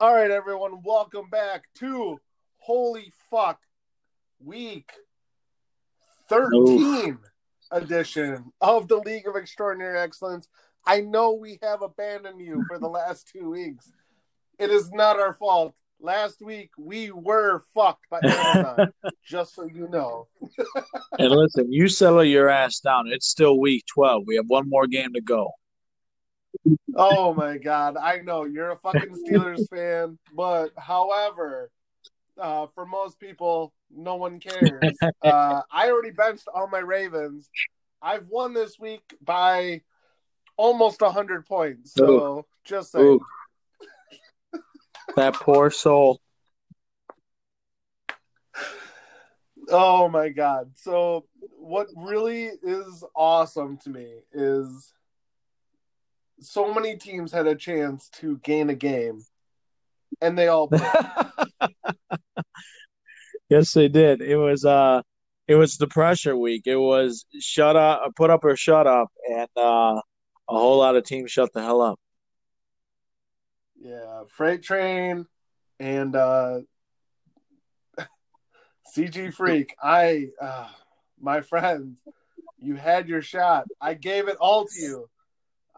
All right, everyone, welcome back to Holy Fuck Week 13 edition of the League of Extraordinary Excellence. I know we have abandoned you for the last two weeks. It is not our fault. Last week we were fucked by Amazon, just so you know. And listen, you settle your ass down. It's still week 12. We have one more game to go. Oh my god, I know you're a fucking Steelers fan, but however, uh, for most people, no one cares. Uh, I already benched all my Ravens. I've won this week by almost hundred points. So just saying. That poor soul. Oh my god. So what really is awesome to me is so many teams had a chance to gain a game and they all yes, they did. It was uh it was the pressure week. It was shut up put up or shut up and uh a whole lot of teams shut the hell up. Yeah, Freight Train and uh CG Freak. I uh my friend, you had your shot. I gave it all to you.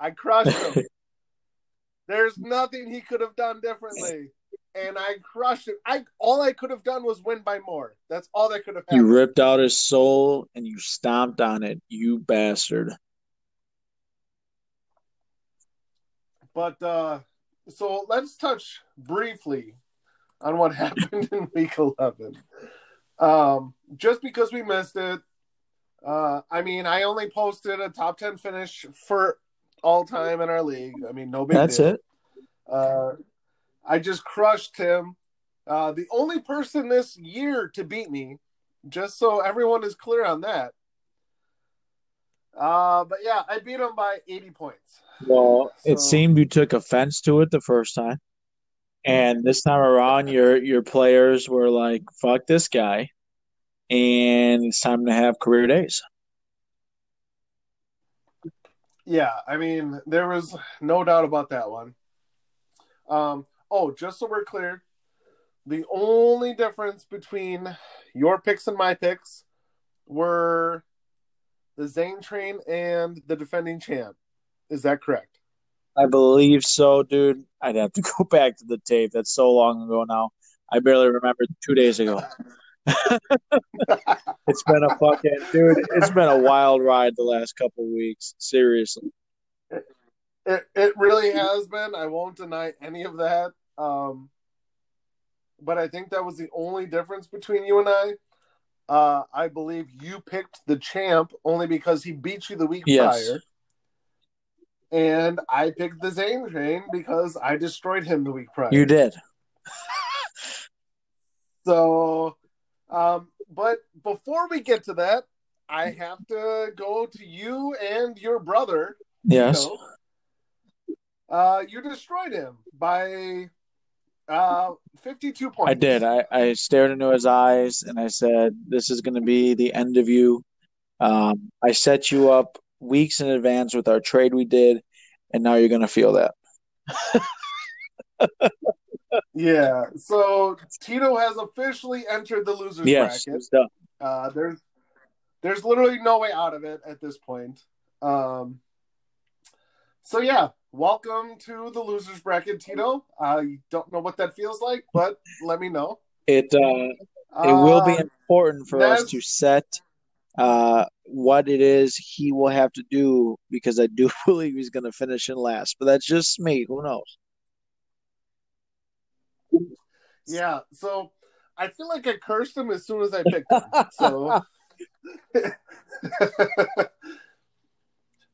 I crushed him. There's nothing he could have done differently. And I crushed him. I all I could have done was win by more. That's all that could have You ripped out his soul and you stomped on it, you bastard. But uh so let's touch briefly on what happened in week 11. Um just because we missed it uh I mean, I only posted a top 10 finish for all time in our league. I mean, no big That's deal. it. Uh I just crushed him. Uh the only person this year to beat me, just so everyone is clear on that. Uh but yeah, I beat him by 80 points. Well, it seemed you took offense to it the first time. And this time around your your players were like, fuck this guy. And it's time to have career days. Yeah, I mean, there was no doubt about that one. Um, oh, just so we're clear, the only difference between your picks and my picks were the Zane train and the defending champ. Is that correct? I believe so, dude. I'd have to go back to the tape. That's so long ago now. I barely remember two days ago. It's been a fucking dude. It's been a wild ride the last couple weeks. Seriously. It it really has been. I won't deny any of that. Um, but I think that was the only difference between you and I. Uh, I believe you picked the champ only because he beat you the week Yes. prior. And I picked the Zane train because I destroyed him the week prior. You did. So, um, but before we get to that, I have to go to you and your brother. Yes. Tito. Uh, you destroyed him by uh 52 points. I did. I, I stared into his eyes and I said, This is going to be the end of you. Um, I set you up weeks in advance with our trade we did, and now you're going to feel that. Yeah. So Tito has officially entered the losers Yes. bracket. Uh, there's there's literally no way out of it at this point. Um, so yeah, welcome to the losers bracket, Tito. I don't know what that feels like, but let me know. It, uh, it will be Uh, important for us to set uh, what it is he will have to do because I do believe he's going to finish in last. But that's just me. Who knows? Yeah, so I feel like I cursed him as soon as I picked him. So,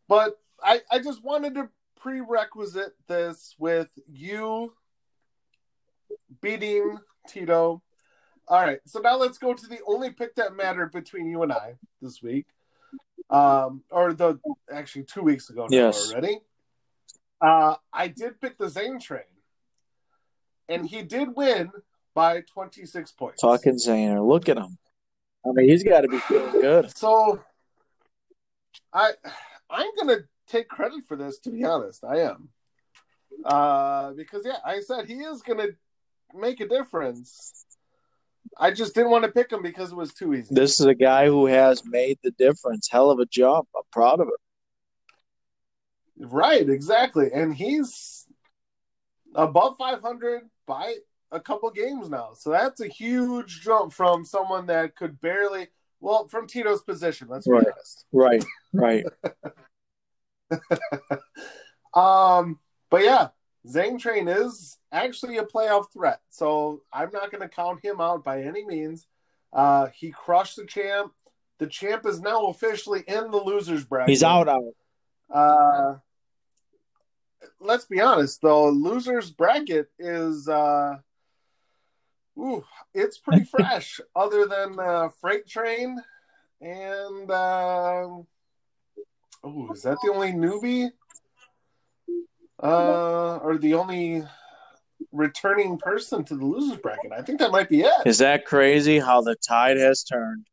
but I I just wanted to prerequisite this with you beating Tito. All right, so now let's go to the only pick that mattered between you and I this week, um, or the actually two weeks ago now Yes. already. Uh, I did pick the Zane train, and he did win by 26 points. Talking Zaner. Look at him. I mean, he's got to be feeling good. So I I'm gonna take credit for this to be honest. I am. Uh, because yeah, I said he is gonna make a difference. I just didn't want to pick him because it was too easy. This is a guy who has made the difference. Hell of a job. I'm proud of it. Right, exactly. And he's above 500 by a couple games now. So that's a huge jump from someone that could barely, well, from Tito's position, let's be Right. honest. Right, right. Um, but yeah, Zane Train is actually a playoff threat. So I'm not going to count him out by any means. Uh, he crushed the champ. The champ is now officially in the losers bracket. He's out out. Uh, let's be honest, though, losers bracket is uh, ooh, it's pretty fresh. Other than uh, Freight Train and uh, oh, is that the only newbie? Uh, or the only returning person to the losers bracket? I think that might be it. Is that crazy how the tide has turned?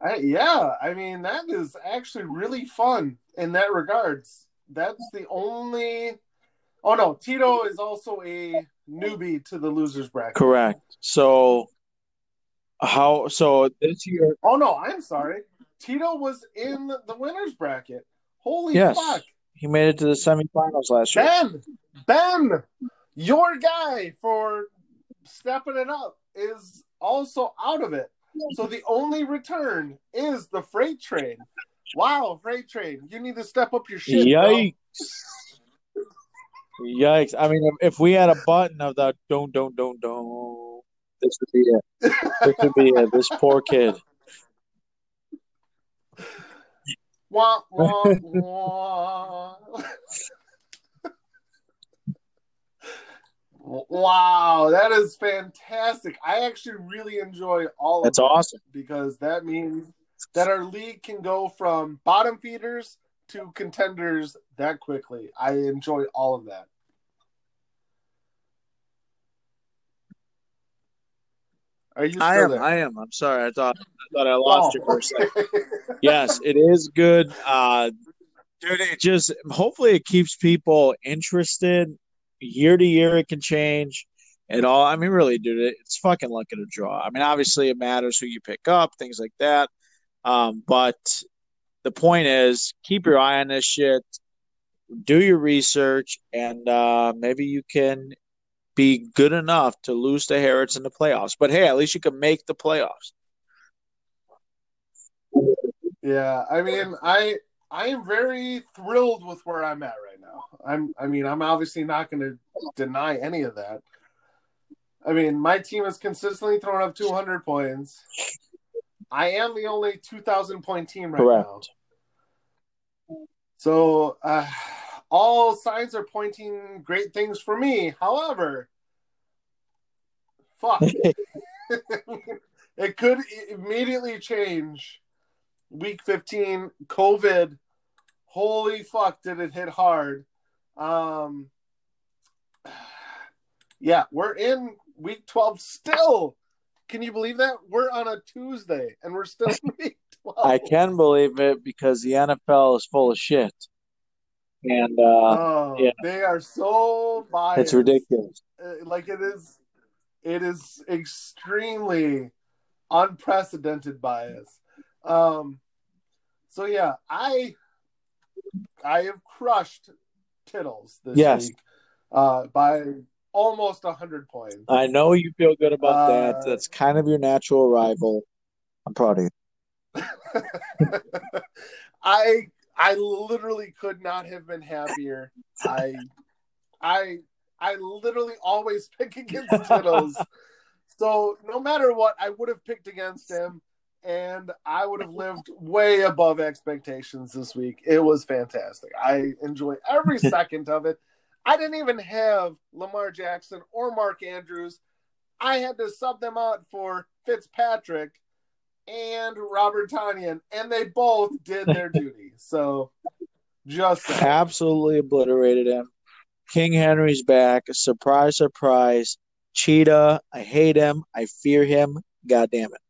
I, yeah, I mean that is actually really fun in that regards. That's the only. Oh no, Tito is also a newbie to the losers bracket. Correct. So how so this year Oh no, I'm sorry. Tito was in the winners bracket. Holy Yes. fuck, he made it to the semifinals last year. Ben, Ben, your guy for stepping it up is also out of it. So the only return is the freight train. Wow, freight train, you need to step up your shit. bro. Yikes. Yikes. I mean if, if we had a button of the don't don't don't don't this would be it. This would be it. This poor kid. Wah, wah, wah. wow, that is fantastic. I actually really enjoy all of That's awesome. because that means that our league can go from bottom feeders to contenders that quickly. I enjoy all of that. Are you still I am. there? I am. I'm sorry. I thought I thought I lost you Oh. for a second. Yes, it is good. Uh, dude, it just hopefully it keeps people interested. Year to year, it can change. It all. I mean, really, dude, it's fucking luck of the draw. I mean, obviously, it matters who you pick up, things like that. Um, but the point is, keep your eye on this shit. Do your research, and uh, maybe you can be good enough to lose to Heritz in the playoffs. But hey, at least you can make the playoffs. Yeah, I mean, I I am very thrilled with where I'm at right now. I'm I mean, I'm obviously not going to deny any of that. I mean, my team is consistently throwing up 200 points. I am the only 2,000 point team right Correct. now. So, uh, all signs are pointing great things for me. However, fuck. it could immediately change week 15 covid holy fuck did it hit hard um yeah we're in week 12 still can you believe that we're on a tuesday and we're still week 12 I can believe it because the NFL is full of shit, and uh, oh, yeah. they are so biased it's ridiculous. Uh, like it is it is extremely unprecedented bias um so yeah i i have crushed tittles this Yes. week uh by almost 100 points I know you feel good about Uh, that. That's kind of your natural rival. I'm proud of you. i i literally could not have been happier i i i literally always pick against tittles so no matter what i would have picked against him and i would have lived way above expectations this week it was fantastic i enjoyed every second of it i didn't even have lamar jackson or mark andrews i had to sub them out for fitzpatrick and robert tonyan and they both did their duty so just. Absolutely obliterated him. King Henry's back. Surprise, surprise. Cheetah. I hate him. I fear him. God damn it.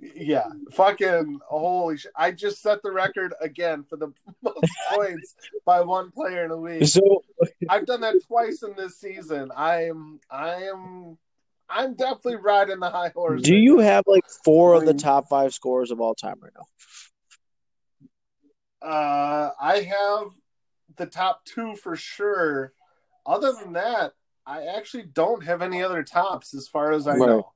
Yeah, fucking holy shit! I just set the record again for the most points by one player in a week. So I've done that twice in this season. I am, I am, I'm definitely riding the high horse. do you have like four of the top five scores of all time right now? Uh, I have the top two for sure. Other than that, I actually don't have any other tops as far as I Right. know.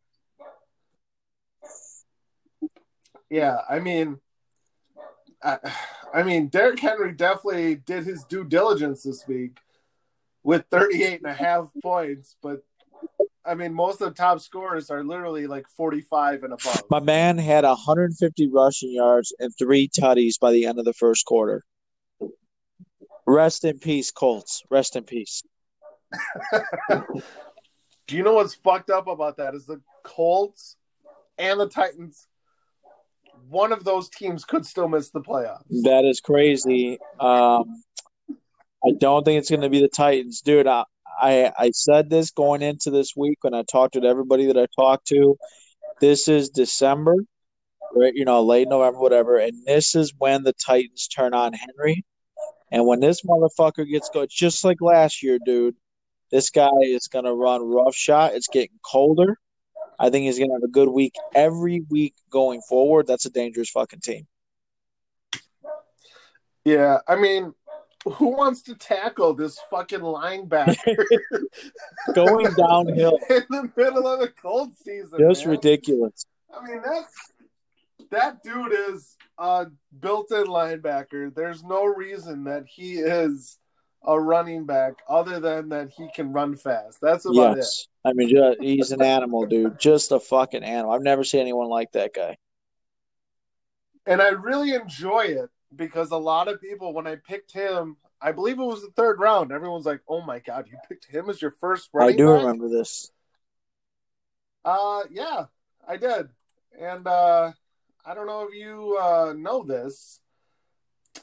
Yeah, I mean, I, I mean, Derrick Henry definitely did his due diligence this week with 38 and a half points, but I mean, most of the top scorers are literally like 45 and above. My man had 150 rushing yards and three tutties by the end of the first quarter. Rest in peace, Colts. Rest in peace. Do you know what's fucked up about that? Is the Colts and the Titans. One of those teams could still miss the playoffs. That is crazy. Um, I don't think it's going to be the Titans, dude. I, I I said this going into this week when I talked to everybody that I talked to. This is December, right? You know, late November, whatever, and this is when the Titans turn on Henry. And when this motherfucker gets going, just like last year, dude, this guy is going to run rough shot. It's getting colder. I think he's going to have a good week every week going forward. That's a dangerous fucking team. Yeah, I mean, who wants to tackle this fucking linebacker Going downhill. in the middle of the cold season? Just man? ridiculous. I mean that that dude is a built-in linebacker. There's no reason that he is a running back other than that he can run fast. That's about it. Yes. I mean, he's an animal, dude. Just a fucking animal. I've never seen anyone like that guy. And I really enjoy it because a lot of people, when I picked him, I believe it was the third round. Everyone's like, "Oh my god, you picked him as your first I do back?" remember this. Uh, yeah, I did. And uh, I don't know if you uh, know this.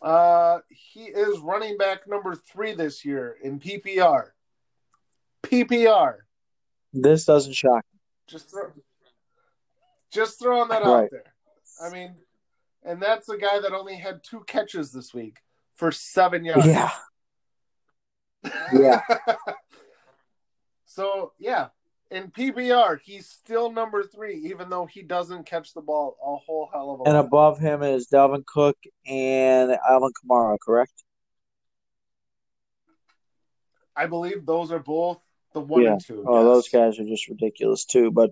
Uh, he is running back number three this year in PPR. PPR. This doesn't shock Just throw, just throwing that out there. I mean, and that's a guy that only had two catches this week for seven yards. Yeah. Yeah. so yeah, in PPR, he's still number three, even though he doesn't catch the ball a whole hell of a lot. And above him is Dalvin Cook and Alvin Kamara, correct? I believe those are both the one Yeah. and two. Oh, yes. those guys are just ridiculous too. But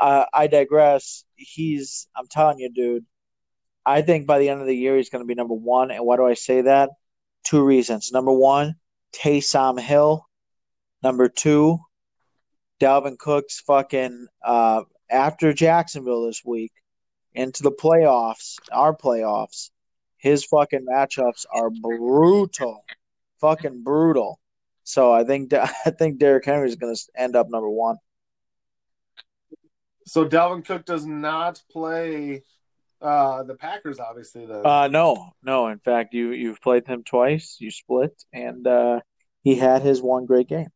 uh, I digress. He's, I'm telling you, dude. I think by the end of the year he's going to be number one. And why do I say that? Two reasons. Number one, Taysom Hill. Number two, Dalvin Cook's fucking uh, after Jacksonville this week into the playoffs, our playoffs. His fucking matchups are brutal, fucking brutal. So I think I think Derrick Henry is going to end up number one. So Dalvin Cook does not play uh, the Packers, obviously. Then Uh, no, no. In fact, you you've played him twice. You split, and uh, he had his one great game.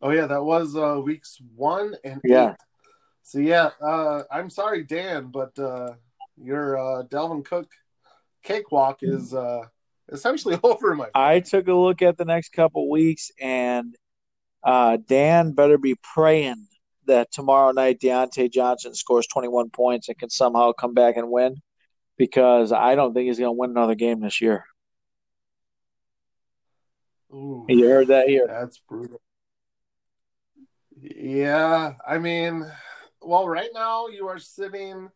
Oh yeah, that was uh, weeks one and Yeah. eight. So yeah, uh, I'm sorry, Dan, but uh, your uh, Dalvin Cook cakewalk is uh, essentially over, my friend. I took a look at the next couple weeks, and uh, Dan better be praying that tomorrow night Diontae Johnson scores 21 points and can somehow come back and win, because I don't think he's going to win another game this year. Ooh. You heard that here. That's brutal. Yeah, I mean, well, right now you are sitting,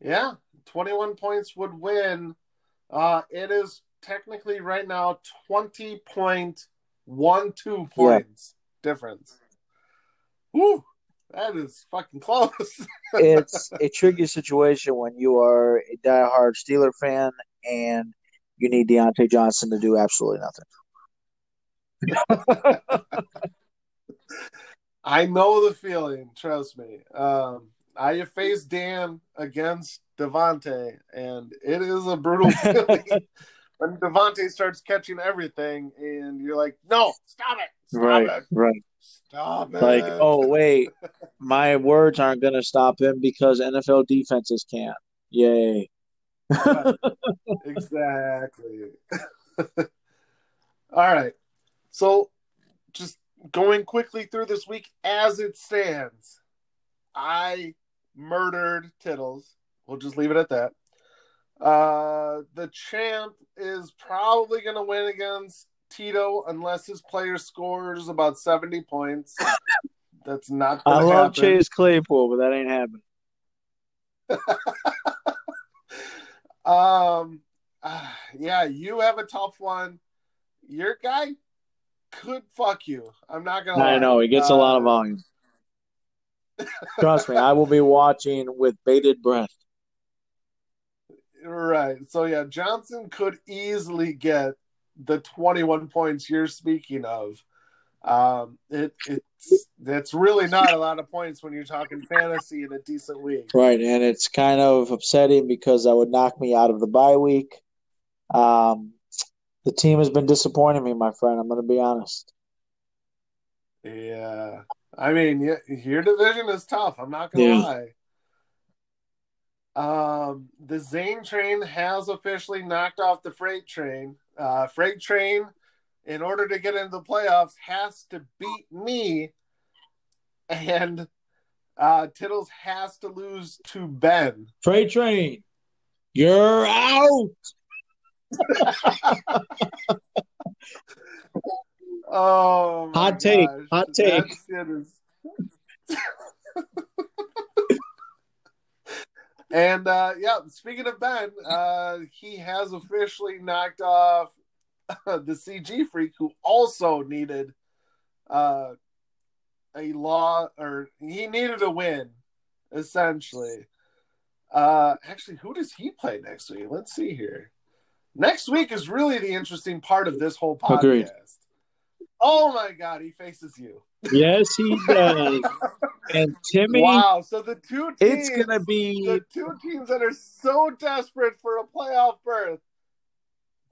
yeah, 21 points would win. Uh, it is technically right now 20.12 points difference. Woo, that is fucking close. It's a tricky situation when you are a diehard Steeler fan and you need Diontae Johnson to do absolutely nothing. I know the feeling, trust me. Um, I faced Dan against Devontae, and it is a brutal feeling when Devontae starts catching everything, and you're like, "No, stop it! Stop Right, it! right. Stop it. Like, oh wait, my words aren't going to stop him because NFL defenses can't. Yay. exactly. All right. So, going quickly through this week as it stands, I murdered Tittles. We'll just leave it at that. Uh, the champ is probably going to win against Tito unless his player scores about 70 points. That's not I love happen. Chase Claypool, but that ain't happening. um, uh, yeah, you have a tough one. Your guy could fuck you. I'm not gonna. I lie. know he gets a lot of Uh, volume. Trust me, I will be watching with bated breath. Right. So yeah, Johnson could easily get the 21 points you're speaking of. Um, it it's that's really not a lot of points when you're talking fantasy in a decent week. Right, and it's kind of upsetting because that would knock me out of the bye week. Um, the team has been disappointing me, my friend. I'm going to be honest. Yeah. I mean, your division is tough. I'm not gonna Yeah. lie. Um, the Zane train has officially knocked off the freight train. Uh, freight train, in order to get into the playoffs, has to beat me, and uh, Tittles has to lose to Ben. Freight train, you're out. Oh, Hot take, gosh. hot take. Is- and uh, yeah, speaking of Ben, uh, he has officially knocked off the CG freak, who also needed uh, a law, or he needed a win, essentially. Uh, actually, who does he play next week? Let's see here. Next week is really the interesting part of this whole podcast. Agreed. Oh my god, he faces you. Yes, he does. and Timmy, Wow, so the two teams it's going to be the two teams that are so desperate for a playoff berth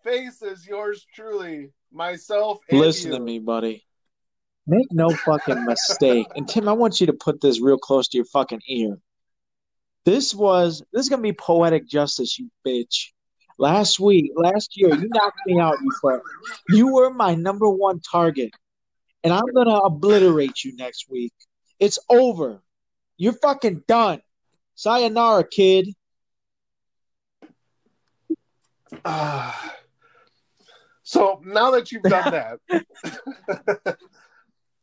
faces yours truly, myself and Listen you. to me, buddy. Make no fucking mistake. And Tim, I want you to put this real close to your fucking ear. This was this is gonna be poetic justice, you bitch. Last week, last year, you knocked me out, you. You were my number one target. And I'm gonna obliterate you next week. It's over. You're fucking done. Sayonara, kid. Ah. so now that you've done that,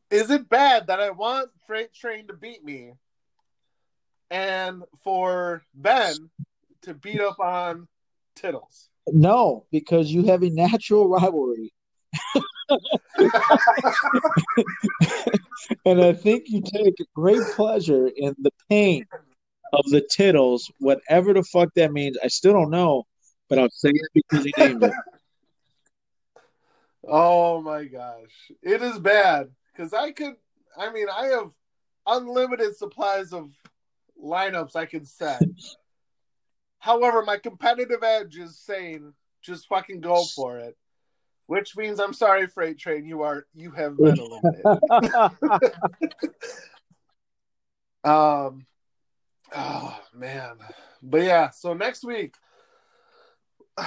is it bad that I want Freight Train to beat me and for Ben to beat up on Tittles? No, because you have a natural rivalry. and I think you take great pleasure in the pain of the tittles, whatever the fuck that means. I still don't know, but I'll say it because he named it. Oh my gosh. It is bad because I could, I mean, I have unlimited supplies of lineups I can set. However, my competitive edge is saying just fucking go for it. Which means I'm sorry, Freight Train, you are you have been eliminated. um oh man. But yeah, so next week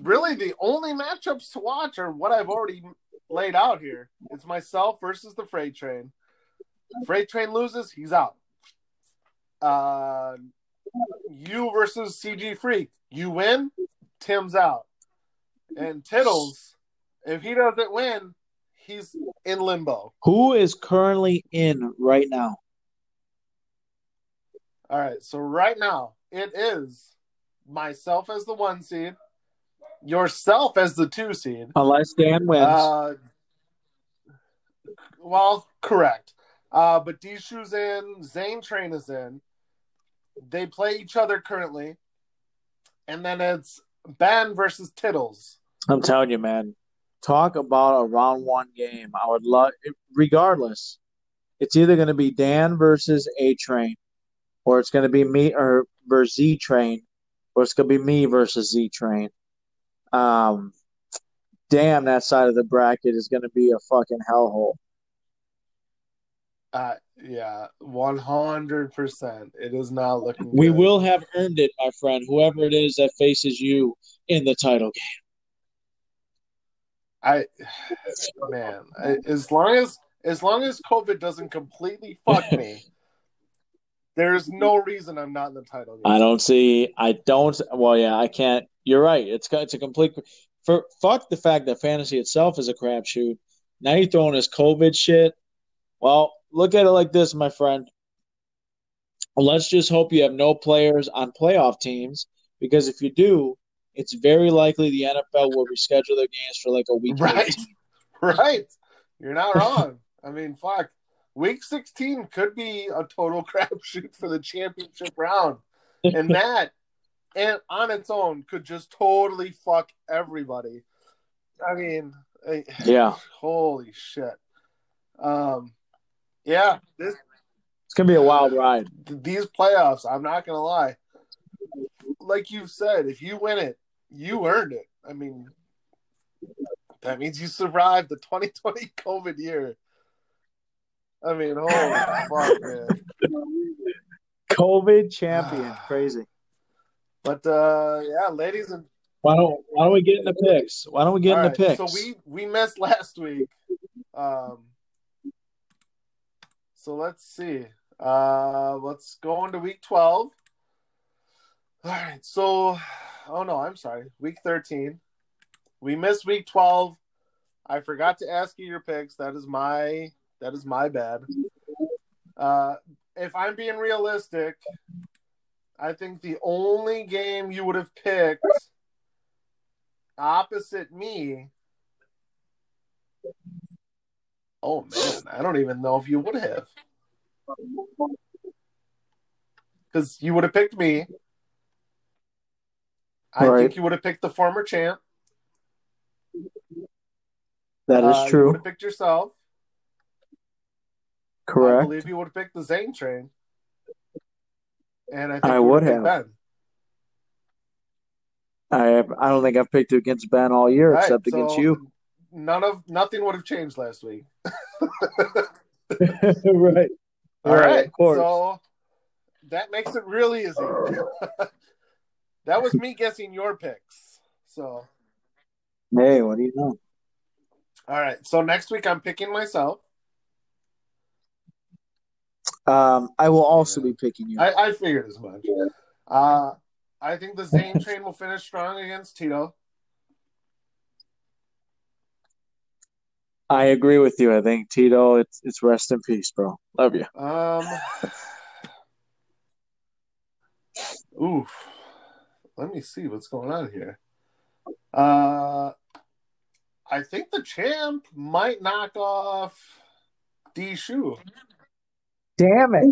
really the only matchups to watch are what I've already laid out here. It's myself versus the freight train. Freight train loses, he's out. Uh, you versus CG Freak. You win, Tim's out. And Tittles, if he doesn't win, he's in limbo. Who is currently in right now? All right, so right now it is myself as the one seed, yourself as the two seed. Unless Dan wins. Uh, well, correct. Uh, but Dishu's in, Zane Train is in. They play each other currently. And then it's Ben versus Tittles. I'm telling you, man. Talk about a round one game. I would love, regardless. It's either going to be Dan versus A Train, or it's going to be me or versus Z Train, or it's going to be me versus Z Train. Um, damn, that side of the bracket is going to be a fucking hellhole. Uh, yeah, one hundred percent. It is not looking. We good. will have earned it, my friend. Whoever it is that faces you in the title game. I, man, I, as long as as long as COVID doesn't completely fuck me, there's no reason I'm not in the title game. I don't see. I don't. Well, yeah, I can't. You're right. It's it's a complete. For fuck the fact that fantasy itself is a crapshoot. Now you're throwing this COVID shit. Well, look at it like this, my friend. Let's just hope you have no players on playoff teams because if you do, it's very likely the NFL will reschedule their games for like a week. Right, right. You're not wrong. I mean, fuck. Week 16 could be a total crapshoot for the championship round, and that, and on its own, could just totally fuck everybody. I mean, I- Yeah, holy shit. Um, yeah, this it's gonna be a wild ride. these playoffs, I'm not gonna lie. Like you said, if you win it, you earned it. I mean, that means you survived the 2020 COVID year. I mean, holy fuck, man. COVID champion, crazy. But uh, yeah, ladies and Why don't Why don't we get in the picks? Why don't we get all in right, the picks? so we we missed last week. Um, so let's see. Uh, let's go into week 12. All right, so oh no, I'm sorry, week 13. We missed week 12. I forgot to ask you your picks. That is my that is my bad. Uh, if I'm being realistic, I think the only game you would have picked opposite me. Oh man, I don't even know if you would have. Because you would have picked me. I Right. think you would have picked the former champ. that is Uh, You would true. have picked yourself. Correct. I believe you would have picked the Zane train. And I think I you would have. Ben. I I don't think I've picked against Ben all year right, except against so you. None of nothing would have changed last week. right. All right, Of course. so that makes it really easy. that was me guessing your picks. So, hey, what do you know? all right. So next week I'm picking myself. Um, I will also be picking you. I, I figured as much. Uh, I think the Zane train will finish strong against Tito. I agree with you. I think Tito, it's it's rest in peace, bro. Love you. Um, oof. Let me see what's going on here. Uh, I think the champ might knock off D Shoe. Damn it!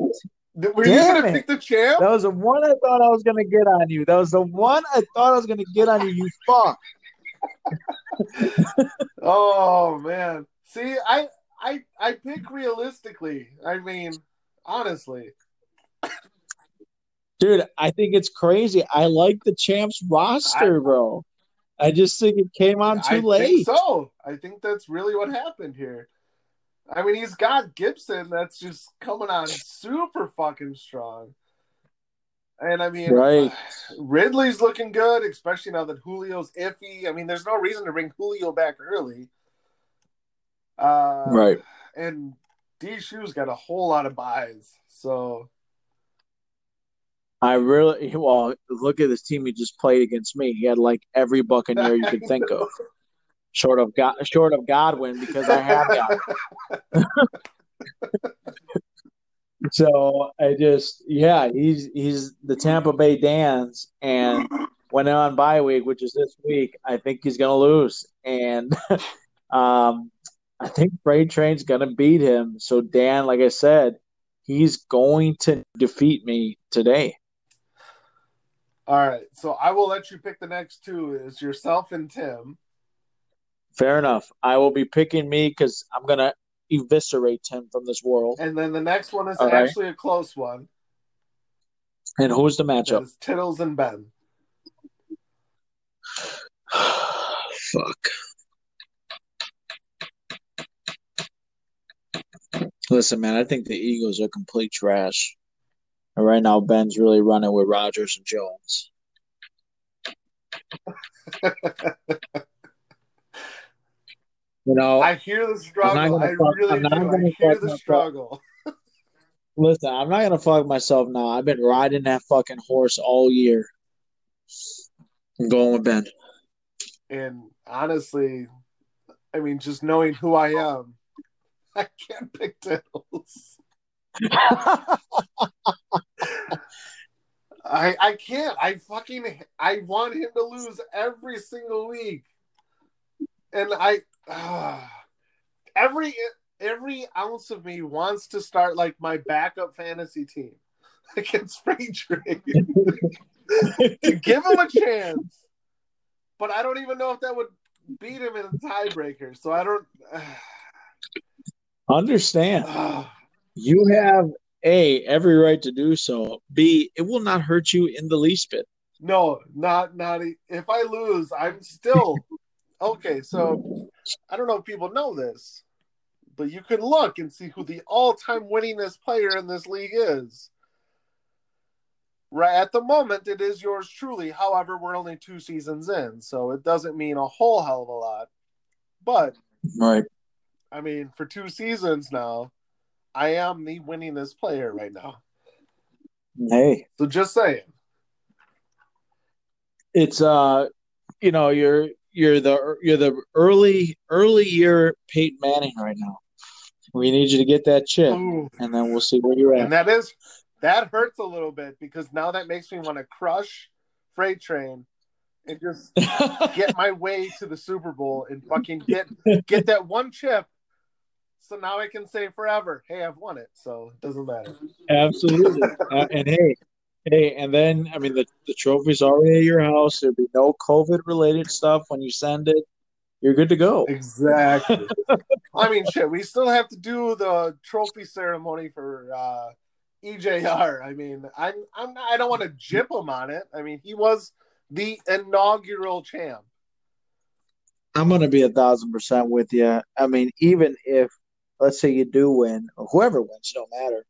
Were you gonna it. pick the champ? That was the one I thought I was gonna get on you. That was the one I thought I was gonna get on you. You fuck. Oh man. See, I I I pick realistically. I mean, honestly. Dude, I think it's crazy. I like the champs roster, bro. I just think it came on too I late. think so. I think that's really what happened here. I mean, he's got Gibson that's just coming on super fucking strong. And I mean, Right. Ridley's looking good, especially now that Julio's iffy. I mean, there's no reason to bring Julio back early. Uh, Right. And D Shoe's got a whole lot of buys. So, I really well look at this team he just played against me. He had like every Buccaneer you could think of, short of God, short of Godwin because I have Godwin. So I just yeah, he's he's the Tampa Bay Dans, and when they're on bye week, which is this week, I think he's gonna lose, and um, I think Freight Train's gonna beat him. So Dan, like I said, he's going to defeat me today. all right. So I will let you pick the next two. Is yourself and Tim. Fair enough. I will be picking me because I'm gonna eviscerate him from this world. And then the next one is All right. actually a close one. And who's the matchup? It's Tittles and Ben. Fuck. Listen, man, I think the Eagles are complete trash. And right now, Ben's really running with Rodgers and Jones. you know, I hear the struggle. I fuck, really do. I hear the struggle. Listen, I'm not gonna fuck myself now. I've been riding that fucking horse all year. I'm going with Ben. And honestly, I mean, just knowing who I am, I can't pick tails. I I can't. I fucking I want him to lose every single week, and I uh, every every ounce of me wants to start like my backup fantasy team against Freight Train to give him a chance, but I don't even know if that would beat him in a tiebreaker. So I don't uh, understand. You have a every right to do so. B it will not hurt you in the least bit. No, not not if I lose, I'm still okay. So I don't know if people know this, but you can look and see who the all-time winningest player in this league is. Right at the moment, it is yours truly. However, we're only two seasons in, so it doesn't mean a whole hell of a lot. But right, I mean, for two seasons now, I am the winningest player right now. Hey. So just saying. It's uh you know, you're you're the you're the early early year Peyton Manning right now. We need you to get that chip, Ooh. and then we'll see where you're at. And that is that hurts a little bit because now that makes me want to crush Freight Train and just get my way to the Super Bowl and fucking get get that one chip so now I can say forever, hey, I've won it. So it doesn't matter. Absolutely. uh, and hey, hey, and then I mean the, the trophy's already at your house. There'll be no COVID related stuff when you send it. You're good to go. Exactly. I mean, shit. We still have to do the trophy ceremony for uh, EJR. I mean, I'm, I'm I don't want to jip him on it. I mean, he was the inaugural champ. I'm going to be a thousand percent with you. I mean, even if let's say you do win, or whoever wins, don't matter.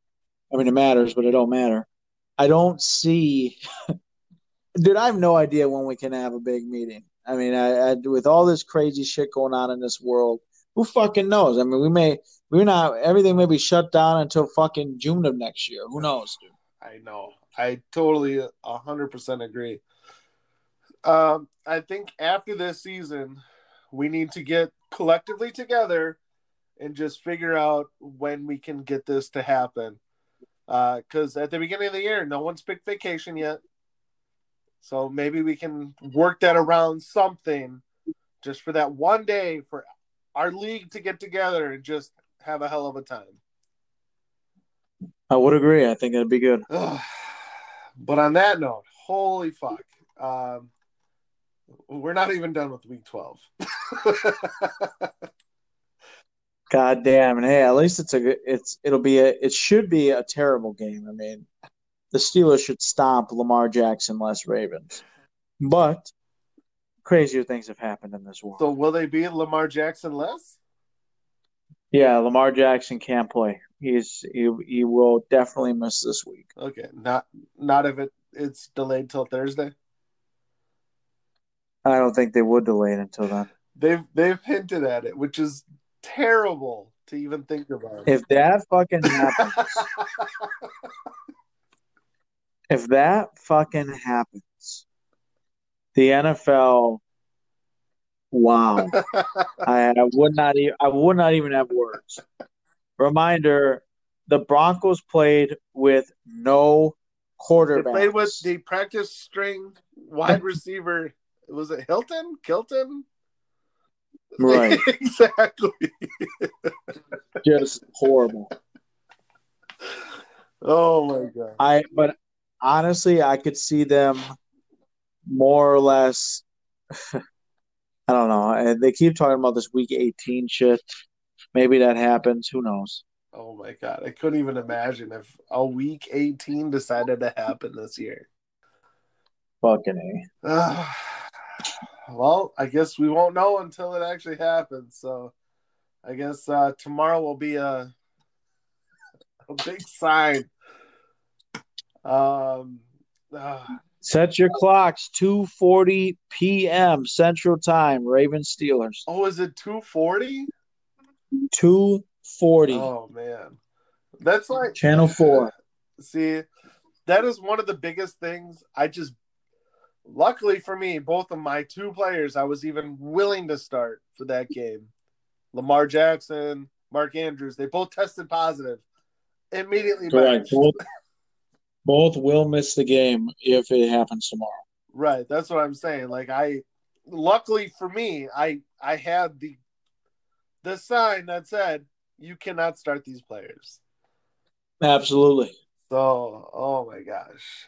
I mean, it matters, but it don't matter. I don't see, dude. I have no idea when we can have a big meeting. I mean, I, I, with all this crazy shit going on in this world, who fucking knows? I mean, we may, we're not, everything may be shut down until fucking June of next year. Who knows, dude? I know. I totally, hundred percent agree. Um, I think after this season, we need to get collectively together and just figure out when we can get this to happen. Because uh, at the beginning of the year, no one's picked vacation yet. So maybe we can work that around something just for that one day for our league to get together and just have a hell of a time. I would agree. I think that'd be good. but on that note, holy fuck. Um, we're not even done with week 12. God damn, and hey, at least it's a it's it'll be a it should be a terrible game. I mean, the Steelers should stomp Lamar Jackson less Ravens, but crazier things have happened in this world. So will they be Lamar Jackson less? Yeah, Lamar Jackson can't play. He's he, he will definitely miss this week. Okay, not not if it it's delayed till Thursday. I don't think they would delay it until then. They've they've hinted at it, which is terrible to even think about. If that fucking happens, if that fucking happens, the NFL, wow, I, I would not. even I would not even have words. Reminder: the Broncos played with no quarterback. They played with the practice string wide receiver. Was it Hilton? Kilton? Right. exactly. Just horrible. Oh my god. I but honestly, I could see them more or less. I don't know. And they keep talking about this week 18 shit. Maybe that happens. Who knows? Oh my god. I couldn't even imagine if a week 18 decided to happen this year. Fucking A. well, I guess we won't know until it actually happens. So I guess uh, tomorrow will be a a big sign. Um, uh, Set your clocks 2:40 p.m. Central Time. Ravens Steelers. oh, is it two forty? 2:40. Oh man, that's like Channel 4. See, that is one of the biggest things. I just, luckily for me, both of my two players, I was even willing to start for that game. Lamar Jackson, Mark Andrews, they both tested positive. Immediately Correct. Both, both will miss the game if it happens tomorrow. Right. That's what I'm saying. Like I, luckily for me, I I had the the sign that said you cannot start these players. Absolutely. So, oh my gosh.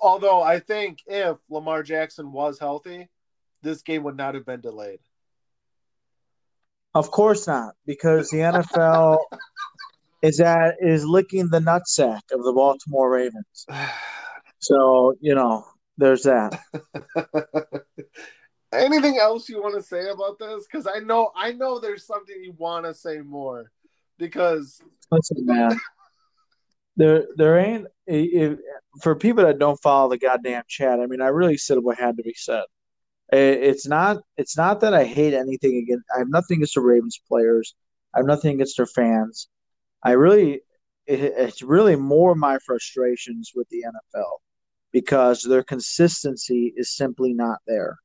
Although I think if Lamar Jackson was healthy, this game would not have been delayed. Of course not, because the NFL is at is licking the nutsack of the Baltimore Ravens. So you know, there's that. Anything else you want to say about this? Because I know I know there's something you want to say more. Because Listen, man, there there ain't if, for people that don't follow the goddamn chat. I mean, I really said what had to be said. It- It's not it's not that I hate anything against. I have nothing against the Ravens players. I have nothing against their fans. I really, it, it's really more my frustrations with the NFL because their consistency is simply not there,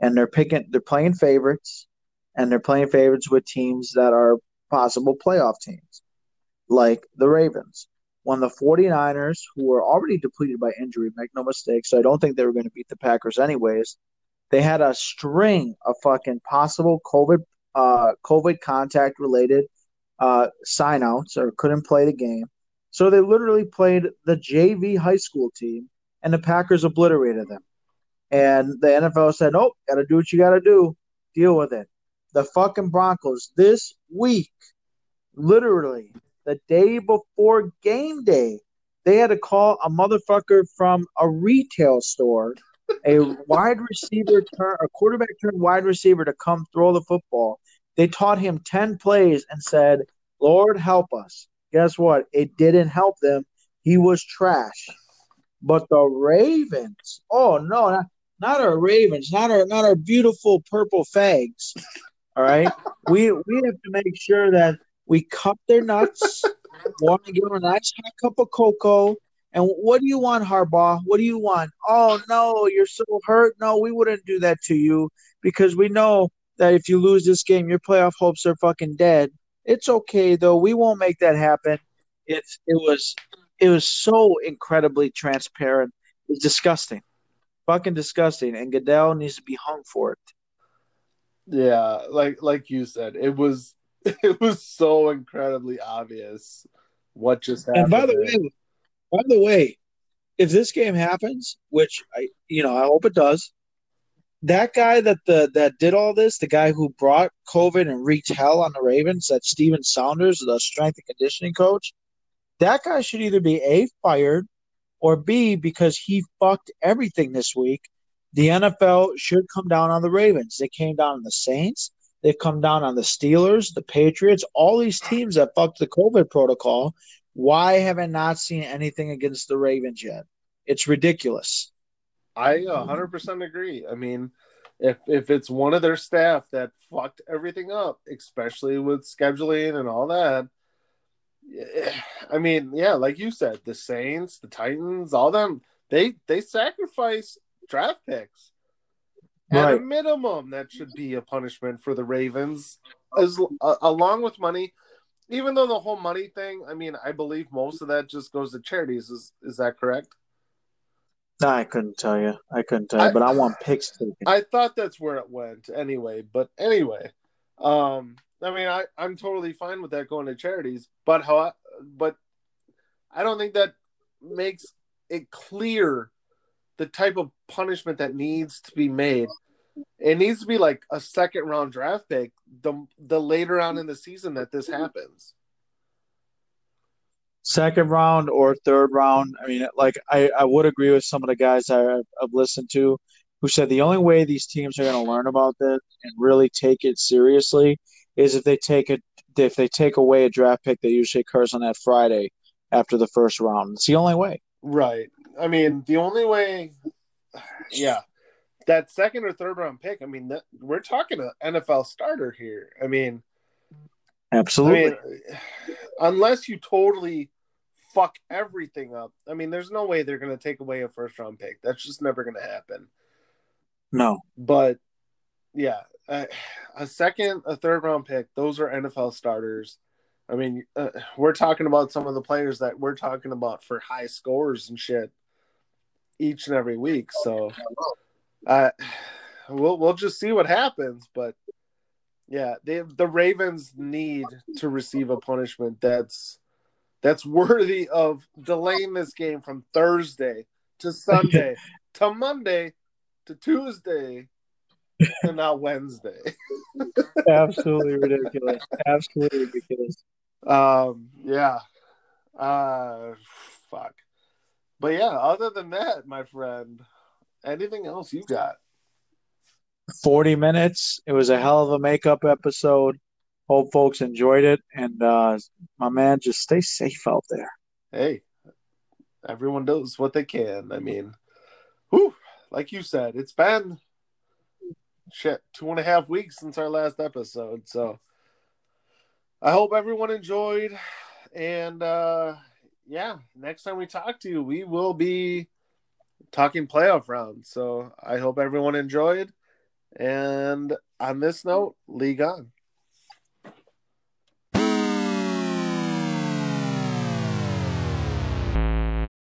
and they're picking, they're playing favorites, and they're playing favorites with teams that are possible playoff teams, like the Ravens. When the 49ers, who were already depleted by injury, make no mistake, so I don't think they were going to beat the Packers anyways. They had a string of fucking possible COVID, uh, COVID contact related uh, sign outs or couldn't play the game. So they literally played the JV high school team, and the Packers obliterated them. And the NFL said, "Nope, got to do what you got to do. Deal with it." The fucking Broncos this week, literally the day before game day, they had to call a motherfucker from a retail store, a wide receiver turn, a quarterback turned wide receiver to come throw the football. They taught him 10 plays and said, Lord help us. Guess what? It didn't help them. He was trash. But the Ravens, oh no, not, not our Ravens, not our not our beautiful purple fags. All right. we we have to make sure that we cup their nuts, want to give them a nice hot cup of cocoa. And what do you want, Harbaugh? What do you want? Oh no, you're so hurt. No, we wouldn't do that to you because we know that if you lose this game, your playoff hopes are fucking dead. It's okay though. We won't make that happen. It's it was it was so incredibly transparent. It's disgusting. Fucking disgusting. And Goodell needs to be hung for it. yeah, like like you said, it was it was so incredibly obvious what just happened. And by the there. way, by the way, if this game happens, which I you know, I hope it does, that guy that the that did all this, the guy who brought COVID and wreaked hell on the Ravens, that Steven Saunders, the strength and conditioning coach, that guy should either be A fired or B because he fucked everything this week. The NFL should come down on the Ravens. They came down on the Saints. They've come down on the Steelers, the Patriots, all these teams that fucked the COVID protocol. Why have I not seen anything against the Ravens yet? It's ridiculous. I uh, 100% agree. I mean, if if it's one of their staff that fucked everything up, especially with scheduling and all that, eh, I mean, yeah, like you said, the Saints, the Titans, all them, they they sacrifice draft picks. At a minimum, that should be a punishment for the Ravens, as uh, along with money. Even though the whole money thing, I mean, I believe most of that just goes to charities. Is is that correct? No, I couldn't tell you. I couldn't tell you, I- but I want picks taken. I thought that's where it went anyway. But anyway, um, I mean, I I'm totally fine with that going to charities, but how? But I don't think that makes it clear the type of punishment that needs to be made. It needs to be like a second round draft pick the the later on in the season that this happens. second round or third round. I mean, like I, I would agree with some of the guys I, I've listened to who said the only way these teams are going to learn about this and really take it seriously is if they take it if they take away a draft pick that usually occurs on that Friday after the first round. It's the only way. Right. I mean, the only way, yeah, that second or third round pick. I mean, that, we're talking an NFL starter here. I mean, absolutely. I mean, unless you totally fuck everything up. I mean, there's no way they're going to take away a first round pick. That's just never going to happen. No. But yeah, a, a second, a third round pick, those are NFL starters. I mean, uh, we're talking about some of the players that we're talking about for high scores and shit each and every week. So, uh, we'll we'll just see what happens. But yeah, they, the Ravens need to receive a punishment that's that's worthy of delaying this game from Thursday to Sunday to Monday to Tuesday to now Wednesday. Absolutely ridiculous. Absolutely ridiculous. Um, yeah. Uh, fuck. But yeah, other than that, my friend, anything else you got? 40 minutes. It was a hell of a makeup episode. Hope folks enjoyed it. And uh, my man, just stay safe out there. Hey, everyone does what they can. I mean, whew, like you said, it's been shit two and a half weeks since our last episode. So I hope everyone enjoyed. And uh, yeah, next time we talk to you, we will be talking playoff rounds. So I hope everyone enjoyed. And on this note, league on.